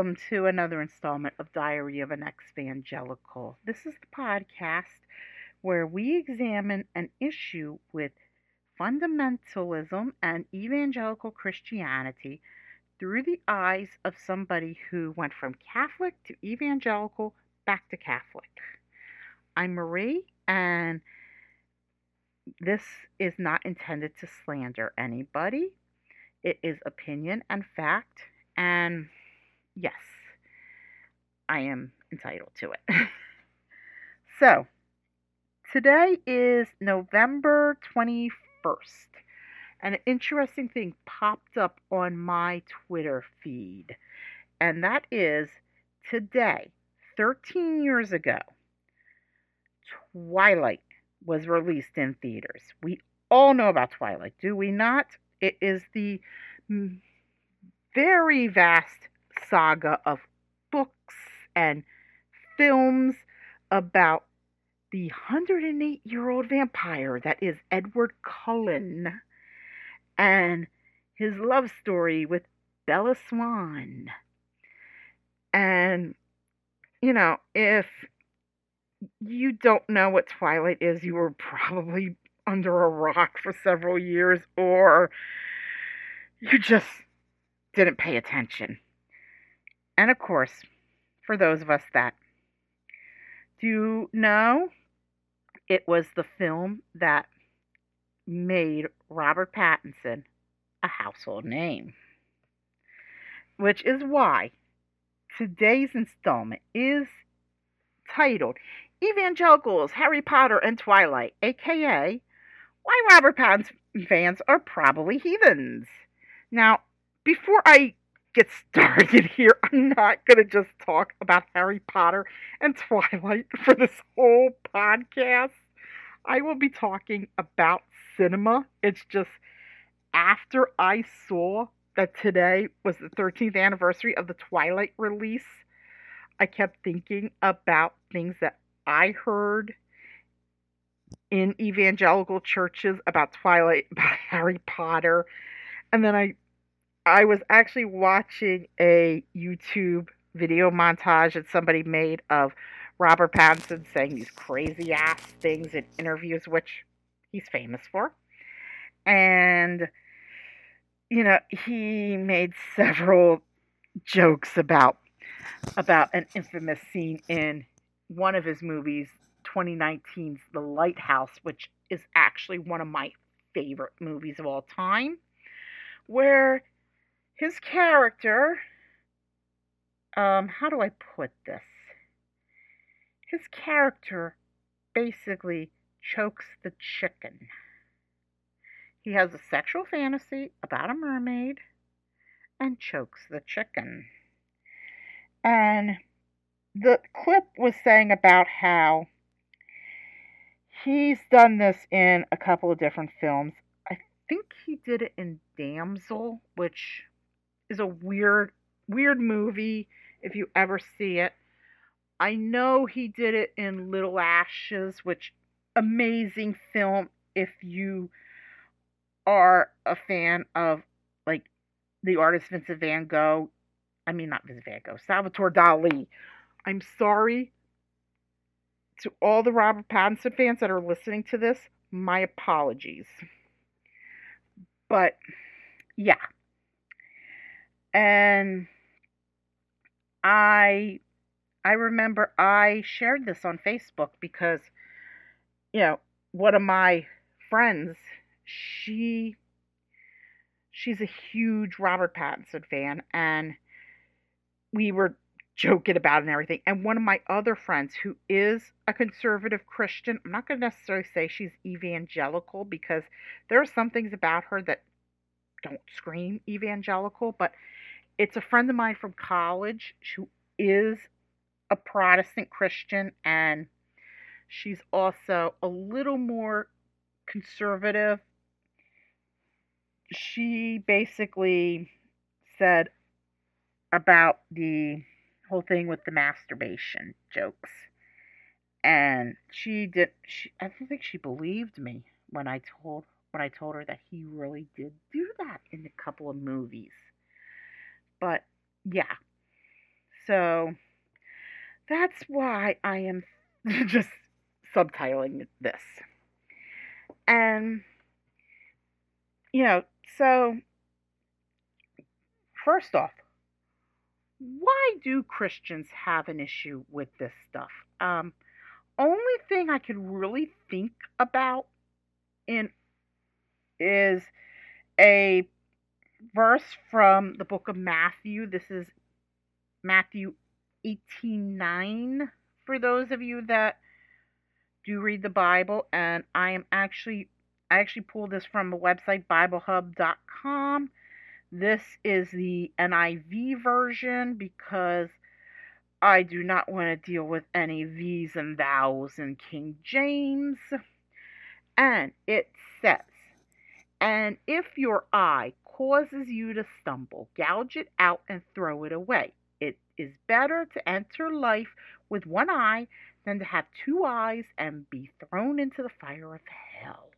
Welcome to another installment of Diary of an Ex-Evangelical. This is the podcast where we examine an issue with fundamentalism and evangelical Christianity through the eyes of somebody who went from Catholic to evangelical back to Catholic. I'm Marie, and this is not intended to slander anybody. It is opinion and fact, and yes, I am entitled to it. so, today is November 21st, and an interesting thing popped up on my Twitter feed, and that is today, 13 years ago, Twilight was released in theaters. We all know about Twilight, do we not? It is the very vast saga of books and films about the 108 year old vampire that is Edward Cullen and his love story with Bella Swan. And, you know, if you don't know what Twilight is, you were probably under a rock for several years, or you just didn't pay attention. And of course, for those of us that do know, it was the film that made Robert Pattinson a household name. Which is why today's installment is titled Evangelicals, Harry Potter, and Twilight, aka Why Robert Pattinson fans are probably heathens. Now, before I get started here, I'm not going to just talk about Harry Potter and Twilight for this whole podcast. I will be talking about cinema. It's just after I saw that today was the 13th anniversary of the Twilight release, I kept thinking about things that I heard in evangelical churches about Twilight, about Harry Potter, and then I I was actually watching a YouTube video montage that somebody made of Robert Pattinson saying these crazy ass things in interviews, which he's famous for. And, you know, he made several jokes about about an infamous scene in one of his movies, 2019's The Lighthouse, which is actually one of my favorite movies of all time, where his character, um, how do I put this? His character basically chokes the chicken. He has a sexual fantasy about a mermaid and chokes the chicken. And the clip was saying about how he's done this in a couple of different films. I think he did it in Damsel, which is a weird weird movie if you ever see it. I know he did it in Little Ashes, which amazing film if you are a fan of like the artist Vincent Van Gogh. I mean not Vincent Van Gogh, Salvatore Dali. I'm sorry to all the Robert Pattinson fans that are listening to this. My apologies. But yeah, and I I remember I shared this on Facebook because you know, one of my friends, she she's a huge Robert Pattinson fan and we were joking about it and everything. And one of my other friends who is a conservative Christian, I'm not going to necessarily say she's evangelical because there are some things about her that don't scream evangelical, but it's a friend of mine from college who is a Protestant Christian and she's also a little more conservative. She basically said about the whole thing with the masturbation jokes. And she did she I don't think she believed me when I told when I told her that he really did do that in a couple of movies. But yeah. So that's why I am just subtitling this. And, you know, so first off, why do Christians have an issue with this stuff? Um, only thing I could really think about in is a verse from the book of Matthew. This is Matthew 18:9 for those of you that do read the Bible and I am actually I actually pulled this from the website biblehub.com. This is the NIV version because I do not want to deal with any these and thous in King James. And it says, And if your eye causes you to stumble, gouge it out and throw it away. It is better to enter life with one eye than to have two eyes and be thrown into the fire of hell.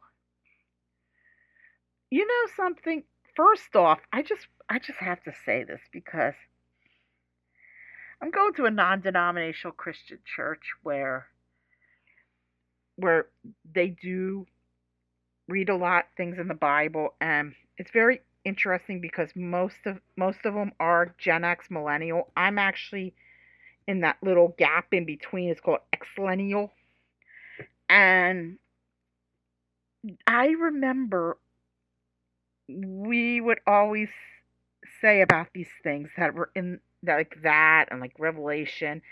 You know something? First off, I just I just have to say this because I'm going to a non-denominational Christian church where where they do read a lot things in the Bible and it's very interesting because most of most of them are Gen X millennial. I'm actually in that little gap in between. It's called Xlennial. And I remember we would always say about these things that were in that, like that and like Revelation.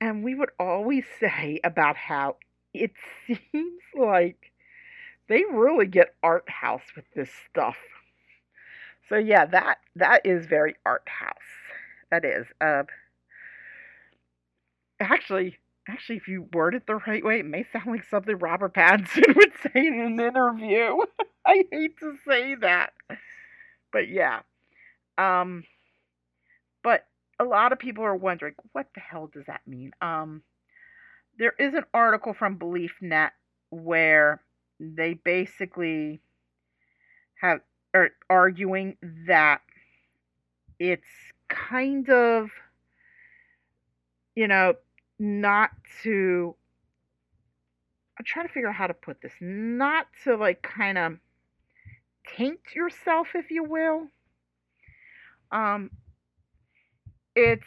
And we would always say about how it seems like they really get art house with this stuff. So yeah, that that is very art house. That is. Uh, actually, actually, if you word it the right way, it may sound like something Robert Pattinson would say in an interview. I hate to say that, but yeah. Um, but a lot of people are wondering what the hell does that mean. Um, there is an article from BeliefNet where they basically have are arguing that it's kind of you know not to I'm trying to figure out how to put this not to like kind of taint yourself if you will. Um it's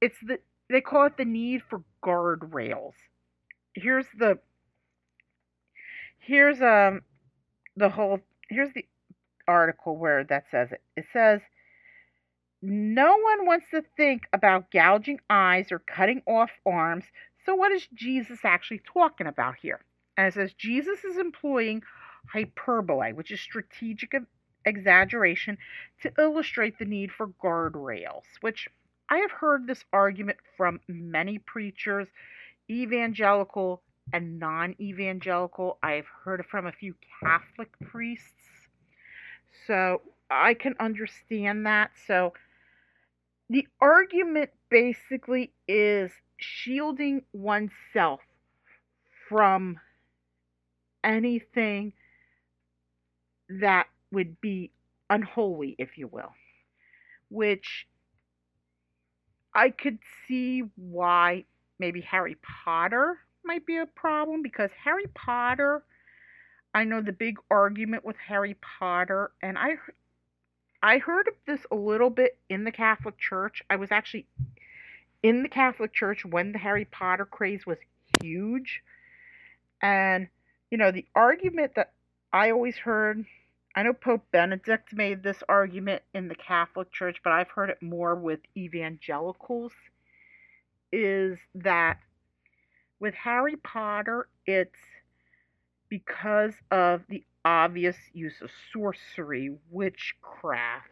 it's the they call it the need for guardrails. Here's the here's um the whole here's the article where that says it. It says no one wants to think about gouging eyes or cutting off arms. So what is Jesus actually talking about here? And it says Jesus is employing hyperbole, which is strategic exaggeration to illustrate the need for guardrails, which I have heard this argument from many preachers, evangelical and non evangelical. I've heard from a few Catholic priests. So I can understand that. So the argument basically is shielding oneself from anything that would be unholy, if you will, which I could see why maybe Harry Potter might be a problem because Harry Potter, I know the big argument with Harry Potter, and I I heard of this a little bit in the Catholic Church. I was actually in the Catholic Church when the Harry Potter craze was huge. And, you know, the argument that I always heard, I know Pope Benedict made this argument in the Catholic Church, but I've heard it more with evangelicals, is that with Harry Potter, it's because of the obvious use of sorcery, witchcraft.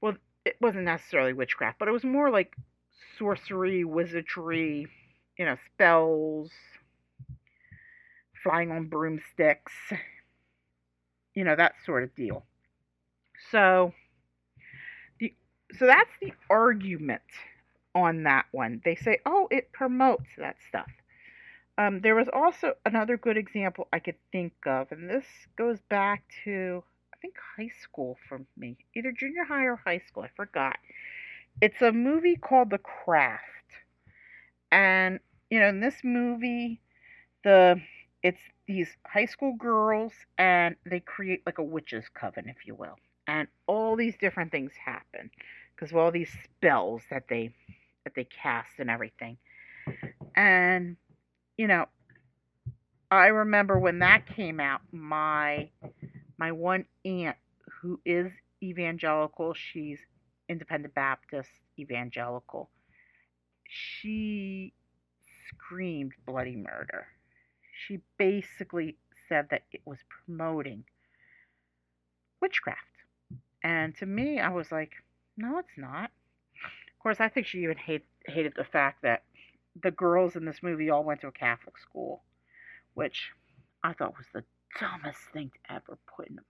Well, it wasn't necessarily witchcraft, but it was more like sorcery, wizardry, you know, spells, flying on broomsticks, you know, that sort of deal. So, the so that's the argument on that one. They say, oh, it promotes that stuff. Um, there was also another good example I could think of, and this goes back to, I think, high school for me, either junior high or high school, I forgot. it's a movie called The Craft. And you know, in this movie, the it's these high school girls and they create like a witch's coven, if you will. And all these different things happen because of all these spells that they that they cast and everything. And you know, I remember when that came out, my my one aunt who is evangelical, she's independent Baptist evangelical. She screamed bloody murder. She basically said that it was promoting witchcraft. And to me, I was like, no, it's not. Of course, I think she even hate, hated the fact that the girls in this movie all went to a Catholic school, which I thought was the dumbest thing to ever put in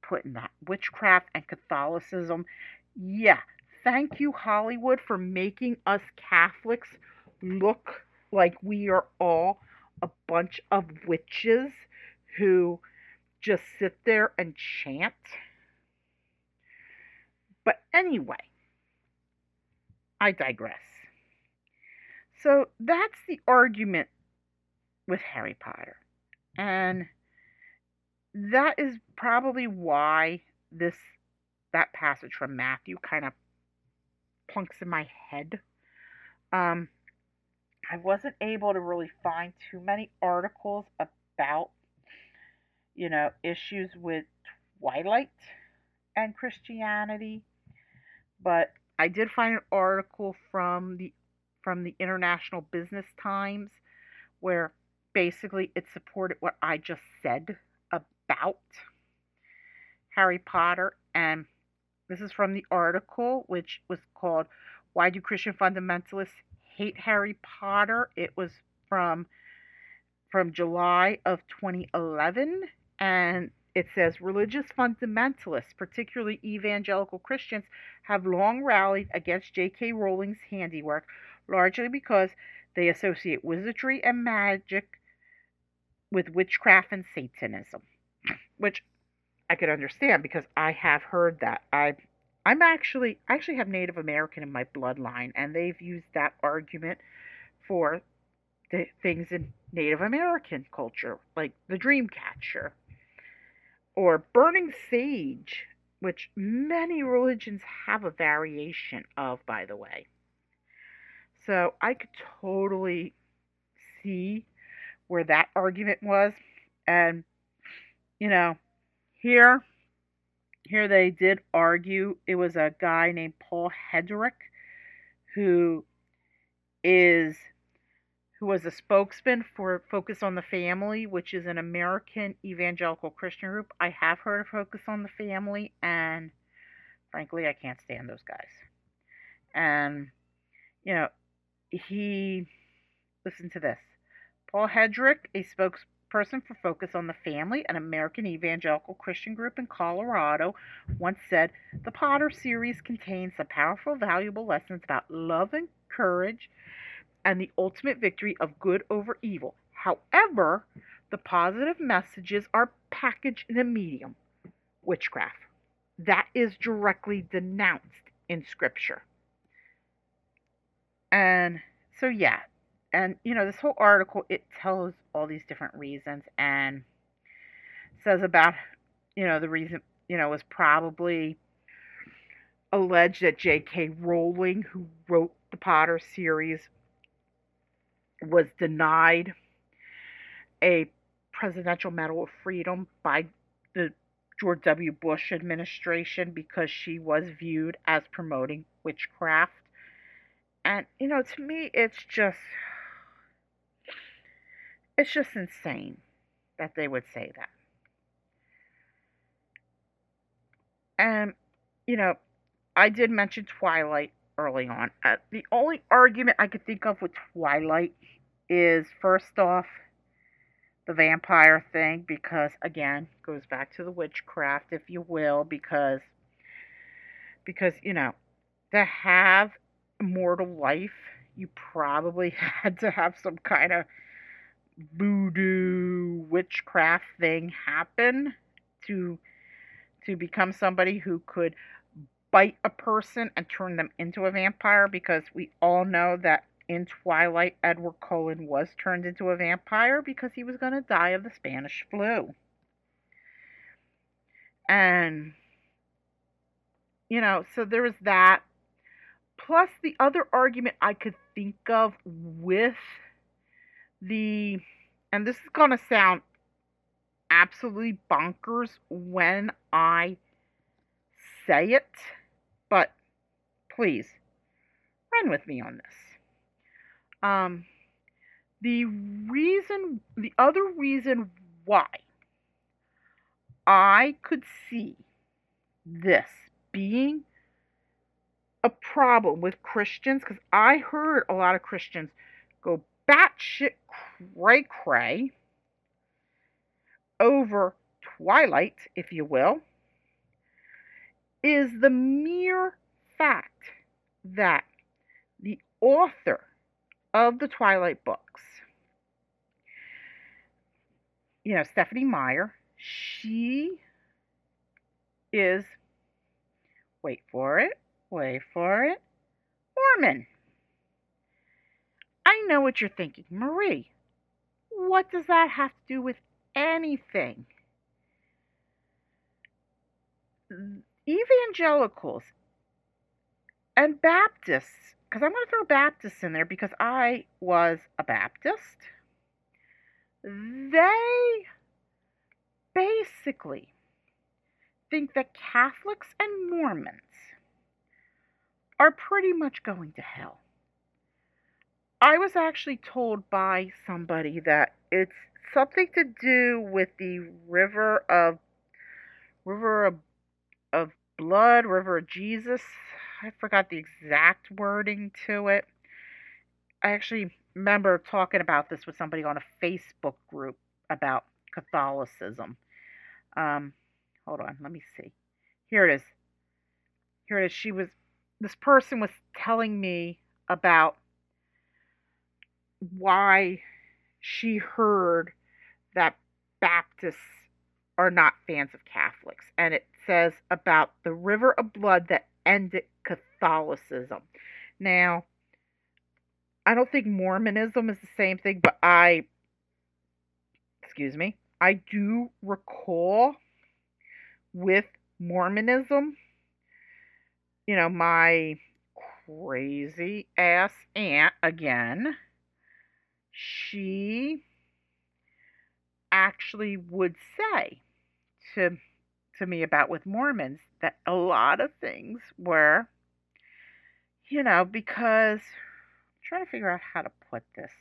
put in that witchcraft and Catholicism. Yeah, thank you Hollywood for making us Catholics look like we are all a bunch of witches who just sit there and chant. But anyway, I digress. So that's the argument with Harry Potter. And that is probably why this that passage from Matthew kind of plunks in my head. Um, I wasn't able to really find too many articles about, you know, issues with Twilight and Christianity, but I did find an article from the from the International Business Times where basically it supported what I just said about Harry Potter and this is from the article which was called Why Do Christian Fundamentalists Hate Harry Potter. It was from from July of 2011 and it says religious fundamentalists, particularly evangelical Christians, have long rallied against J.K. Rowling's handiwork, largely because they associate wizardry and magic with witchcraft and Satanism, which I could understand because I have heard that. I I'm actually I actually have Native American in my bloodline, and they've used that argument for the things in Native American culture, like the dream catcher or burning sage, which many religions have a variation of, by the way. So I could totally see where that argument was, and you know, here here they did argue it was a guy named Paul Hetrick who is who was a spokesman for Focus on the Family, which is an American evangelical Christian group. I have heard of Focus on the Family, and frankly, I can't stand those guys. And, you know, he, listen to this Paul Hetrick, a spokesperson for Focus on the Family, an American evangelical Christian group in Colorado, once said The Potter series contains some powerful, valuable lessons about love and courage and the ultimate victory of good over evil. However, the positive messages are packaged in a medium witchcraft that is directly denounced in Scripture. And so, yeah, and you know this whole article it tells all these different reasons and says about you know the reason you know was probably alleged that J.K. Rowling, who wrote the Potter series, was denied a Presidential Medal of Freedom by the George W. Bush administration because she was viewed as promoting witchcraft. And, you know, to me, it's just it's just insane that they would say that. And, you know, I did mention Twilight early on. Uh, the only argument I could think of with Twilight is first off the vampire thing because again goes back to the witchcraft if you will because because you know to have immortal life you probably had to have some kind of voodoo witchcraft thing happen to to become somebody who could bite a person and turn them into a vampire because we all know that in Twilight, Edward Cullen was turned into a vampire because he was going to die of the Spanish flu. And, you know, so there was that. Plus, the other argument I could think of with the, and this is going to sound absolutely bonkers when I say it, but please run with me on this. Um, the reason, the other reason why I could see this being a problem with Christians, because I heard a lot of Christians go batshit cray cray over Twilight, if you will, is the mere fact that the author of the Twilight books, you know, Stephenie Meyer, she is, wait for it, wait for it, Mormon. I know what you're thinking, Marie. What does that have to do with anything? Evangelicals and Baptists, because I'm going to throw Baptists in there because I was a Baptist, they basically think that Catholics and Mormons are pretty much going to hell. I was actually told by somebody that it's something to do with the river of river of, of blood, river of Jesus. I forgot the exact wording to it. I actually remember talking about this with somebody on a Facebook group about Catholicism. Um, hold on, let me see. Here it is. Here it is. She was, this person was telling me about why she heard that Baptists are not fans of Catholics. And it says about the river of blood that ended Catholicism. Now, I don't think Mormonism is the same thing, but I, excuse me, I do recall with Mormonism, you know, my crazy ass aunt again, she actually would say to to me about with Mormons that a lot of things were you know because I'm trying to figure out how to put this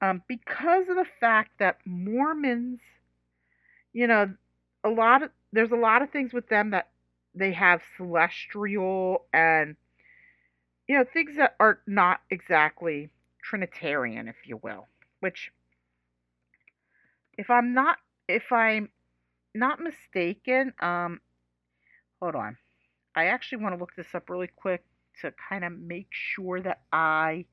um, because of the fact that Mormons you know a lot of there's a lot of things with them that they have celestial and you know things that are not exactly trinitarian if you will which if I'm not if I'm not mistaken, um hold on. I actually want to look this up really quick to kind of make sure that I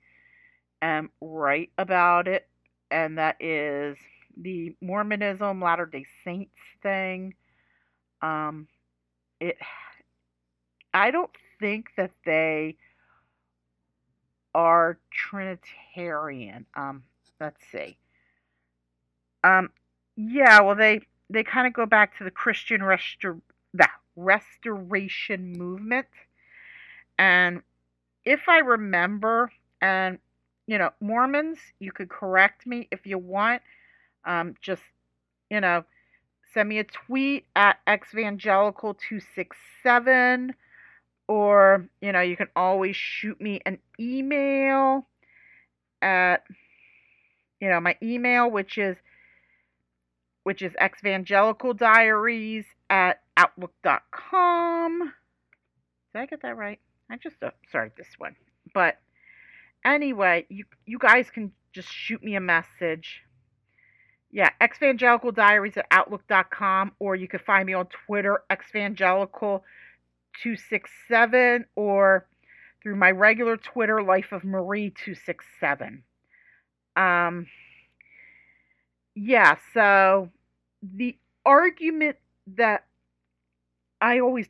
am right about it and that is the Mormonism Latter-day Saints thing. Um it I don't think that they are Trinitarian. Um, let's see. Um, yeah, well, they they kind of go back to the Christian restor the Restoration movement, and if I remember, and you know, Mormons, you could correct me if you want. Um, just you know, send me a tweet at xvangelical267 or you know you can always shoot me an email at you know my email which is which is xvangelicaldiaries at outlook.com. Did I get that right? I just uh, started this one. But anyway, you you guys can just shoot me a message. Yeah, xvangelicaldiaries at outlook.com, or you can find me on Twitter, xvangelical267, or through my regular Twitter, Life of Marie267. Um, yeah, so the argument that I always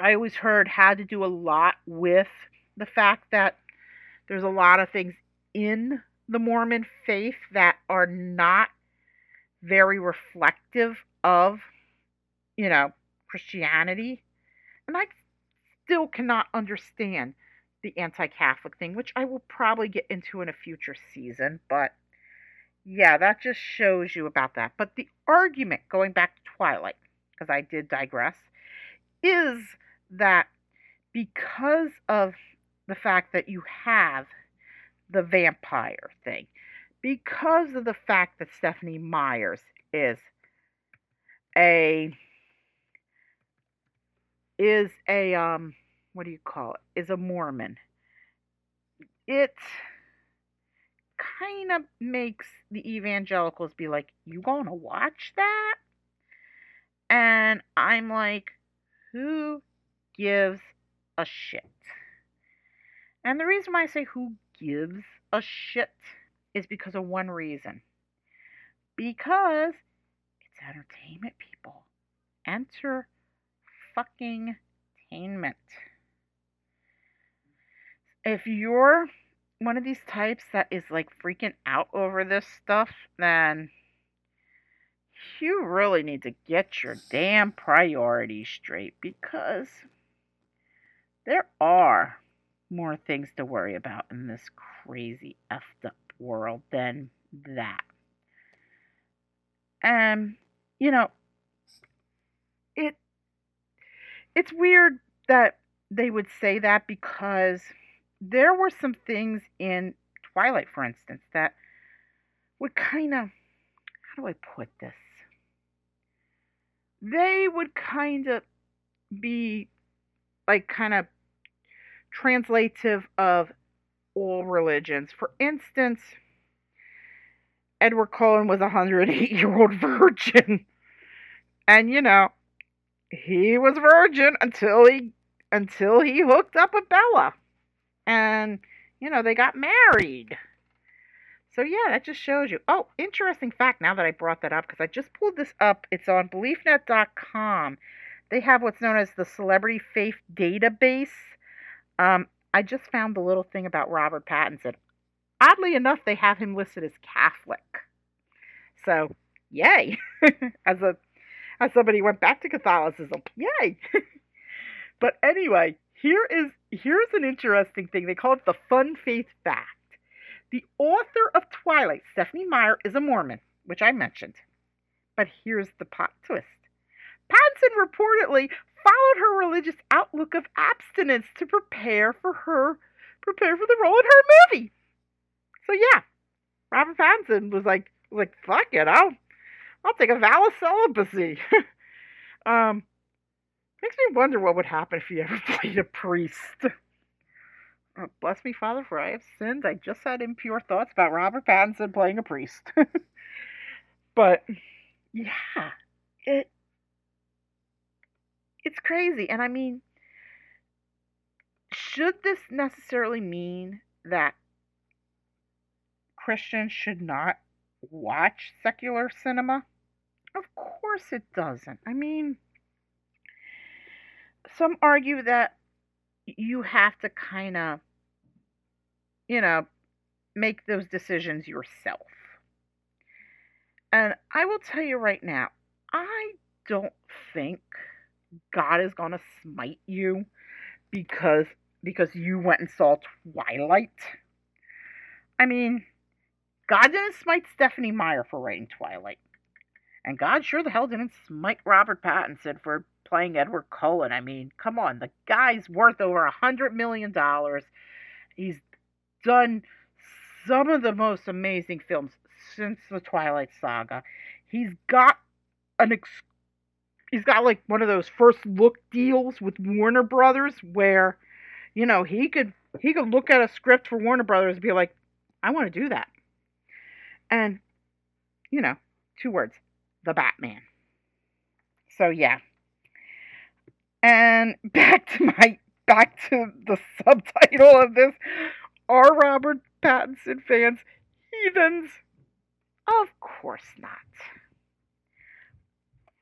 I always heard had to do a lot with the fact that there's a lot of things in the Mormon faith that are not very reflective of, you know, Christianity. And I still cannot understand the anti Catholic thing, which I will probably get into in a future season. But yeah, that just shows you about that. But the argument, going back to Twilight, because I did digress, is that because of the fact that you have the vampire thing, because of the fact that Stephenie Myers is a is a um what do you call it? Is a Mormon. It kind of makes the evangelicals be like, "You to watch that?" And I'm like, "Who gives a shit?" And the reason why I say who gives a shit is because of one reason. Because it's entertainment, people. Enter fucking entertainment. If you're one of these types that is like freaking out over this stuff, then you really need to get your damn priorities straight because there are more things to worry about in this crazy effed up world than that. And you know, it it's weird that they would say that because there were some things in Twilight, for instance, that would kind of how do I put this? They would kind of be like kind of translative of all religions. For instance, Edward Cullen was a 108 year old virgin. And you know, he was virgin until he until he hooked up with Bella. And you know, they got married. So yeah, that just shows you. Oh, interesting fact now that I brought that up because I just pulled this up. It's on beliefnet.com. They have what's known as the Celebrity Faith Database. Um, I just found the little thing about Robert Pattinson. Oddly enough, they have him listed as Catholic. So, yay! as a as somebody went back to Catholicism, yay! but anyway, here is here's an interesting thing. They call it the fun faith fact. The author of Twilight, Stephenie Meyer, is a Mormon, which I mentioned. But here's the plot twist. Pattinson reportedly followed her religious outlook of abstinence to prepare for her prepare for the role in her movie. So yeah, Robert Pattinson was like like fuck it, I'll I'll take a vow of celibacy. um, makes me wonder what would happen if he ever played a priest. Oh, bless me, Father, for I have sinned. I just had impure thoughts about Robert Pattinson playing a priest. but yeah, it it's crazy. And I mean, should this necessarily mean that Christians should not watch secular cinema? Of course it doesn't. I mean, some argue that you have to kind of, you know, make those decisions yourself. And I will tell you right now, I don't think God is to smite you because because you went and saw Twilight. I mean, God didn't smite Stephenie Meyer for writing Twilight. And God sure the hell didn't smite Robert Pattinson for playing Edward Cullen. I mean, come on, the guy's worth over a hundred million dollars. He's done some of the most amazing films since the Twilight Saga. He's got an ex- he's got like one of those first look deals with Warner Brothers where you know he could he could look at a script for Warner Brothers and be like I want to do that. And you know two words the Batman. So yeah. And back to my back to the subtitle of this are Robert Pattinson fans heathens? Of course not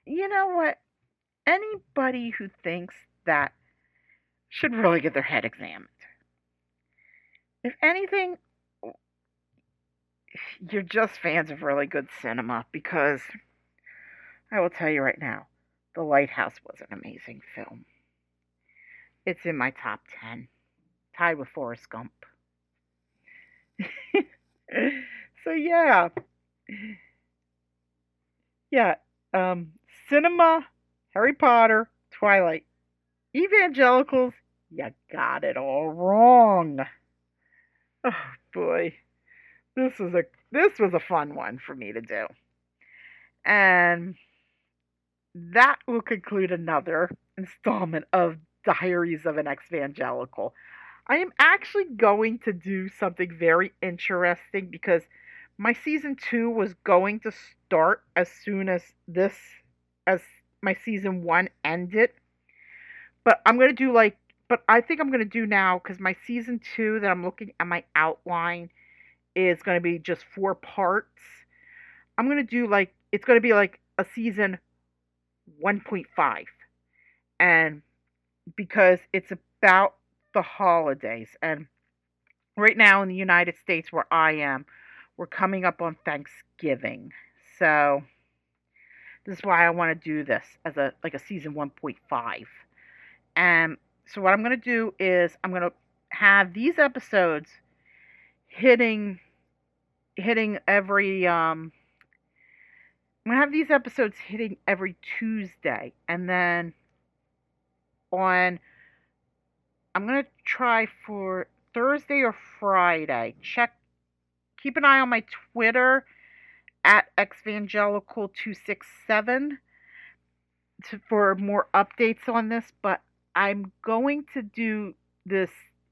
you know what? Anybody who thinks that should really get their head examined. If anything, you're just fans of really good cinema because I will tell you right now, The Lighthouse was an amazing film. It's in my top 10, tied with Forrest Gump. so yeah. Yeah, um cinema, Harry Potter, Twilight. Evangelicals, you got it all wrong. Oh boy. This was a this was a fun one for me to do. And that will conclude another installment of Diaries of an Evangelical. I am actually going to do something very interesting because my season 2 was going to start as soon as this as my season 1 ended. But I'm to do like but I think I'm to do now cuz my season 2 that I'm looking at my outline is to be just four parts. I'm to do like it's to be like a season 1.5. And because it's about the holidays and right now in the United States where I am, we're coming up on Thanksgiving. So this is why I want to do this as a like a season 1.5. And so what I'm going to do is I'm going to have these episodes hitting hitting every um I'm gonna have these episodes hitting every Tuesday and then on I'm gonna try for Thursday or Friday. Check keep an eye on my Twitter at xvangelical267 to, for more updates on this, but I'm going to do this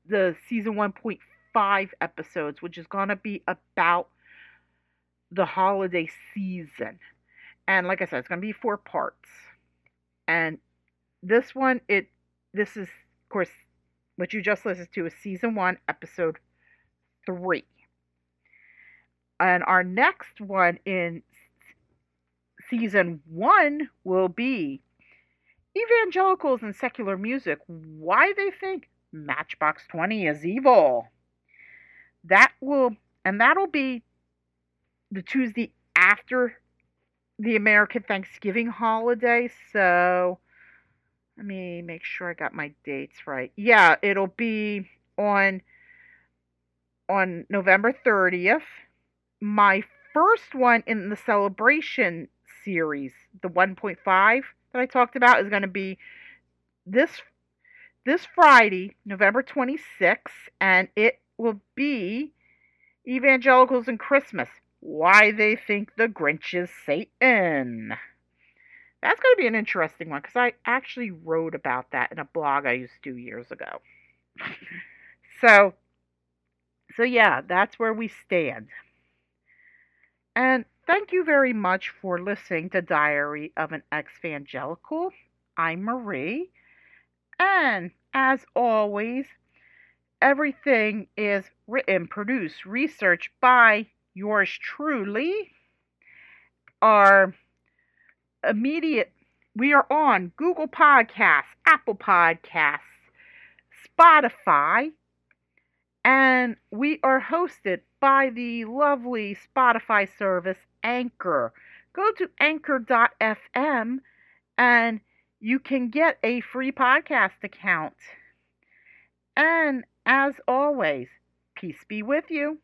the season 1.5 episodes, which is going to be about the holiday season. And like I said, it's going to be four parts. And this one, it this is, of course, what you just listened to is season one, episode three. And our next one in season one will be Evangelicals and Secular Music Why They Think Matchbox 20 is Evil. That will, and that'll be the Tuesday after the American Thanksgiving holiday. So let me make sure I got my dates right. Yeah, it'll be on on November 30th. My first one in the celebration series, the 1.5 that I talked about is going to be this this Friday, November 26th, and it will be Evangelicals and Christmas why they think the Grinch is Satan. That's going to be an interesting one because I actually wrote about that in a blog I used to do years ago. so, so yeah, that's where we stand. And thank you very much for listening to Diary of an Ex-Evangelical. I'm Marie. And as always, everything is written, produced, researched by yours truly. Our immediate, we are on Google Podcasts, Apple Podcasts, Spotify, and we are hosted by the lovely Spotify service Anchor. Go to anchor.fm and you can get a free podcast account. And as always, peace be with you.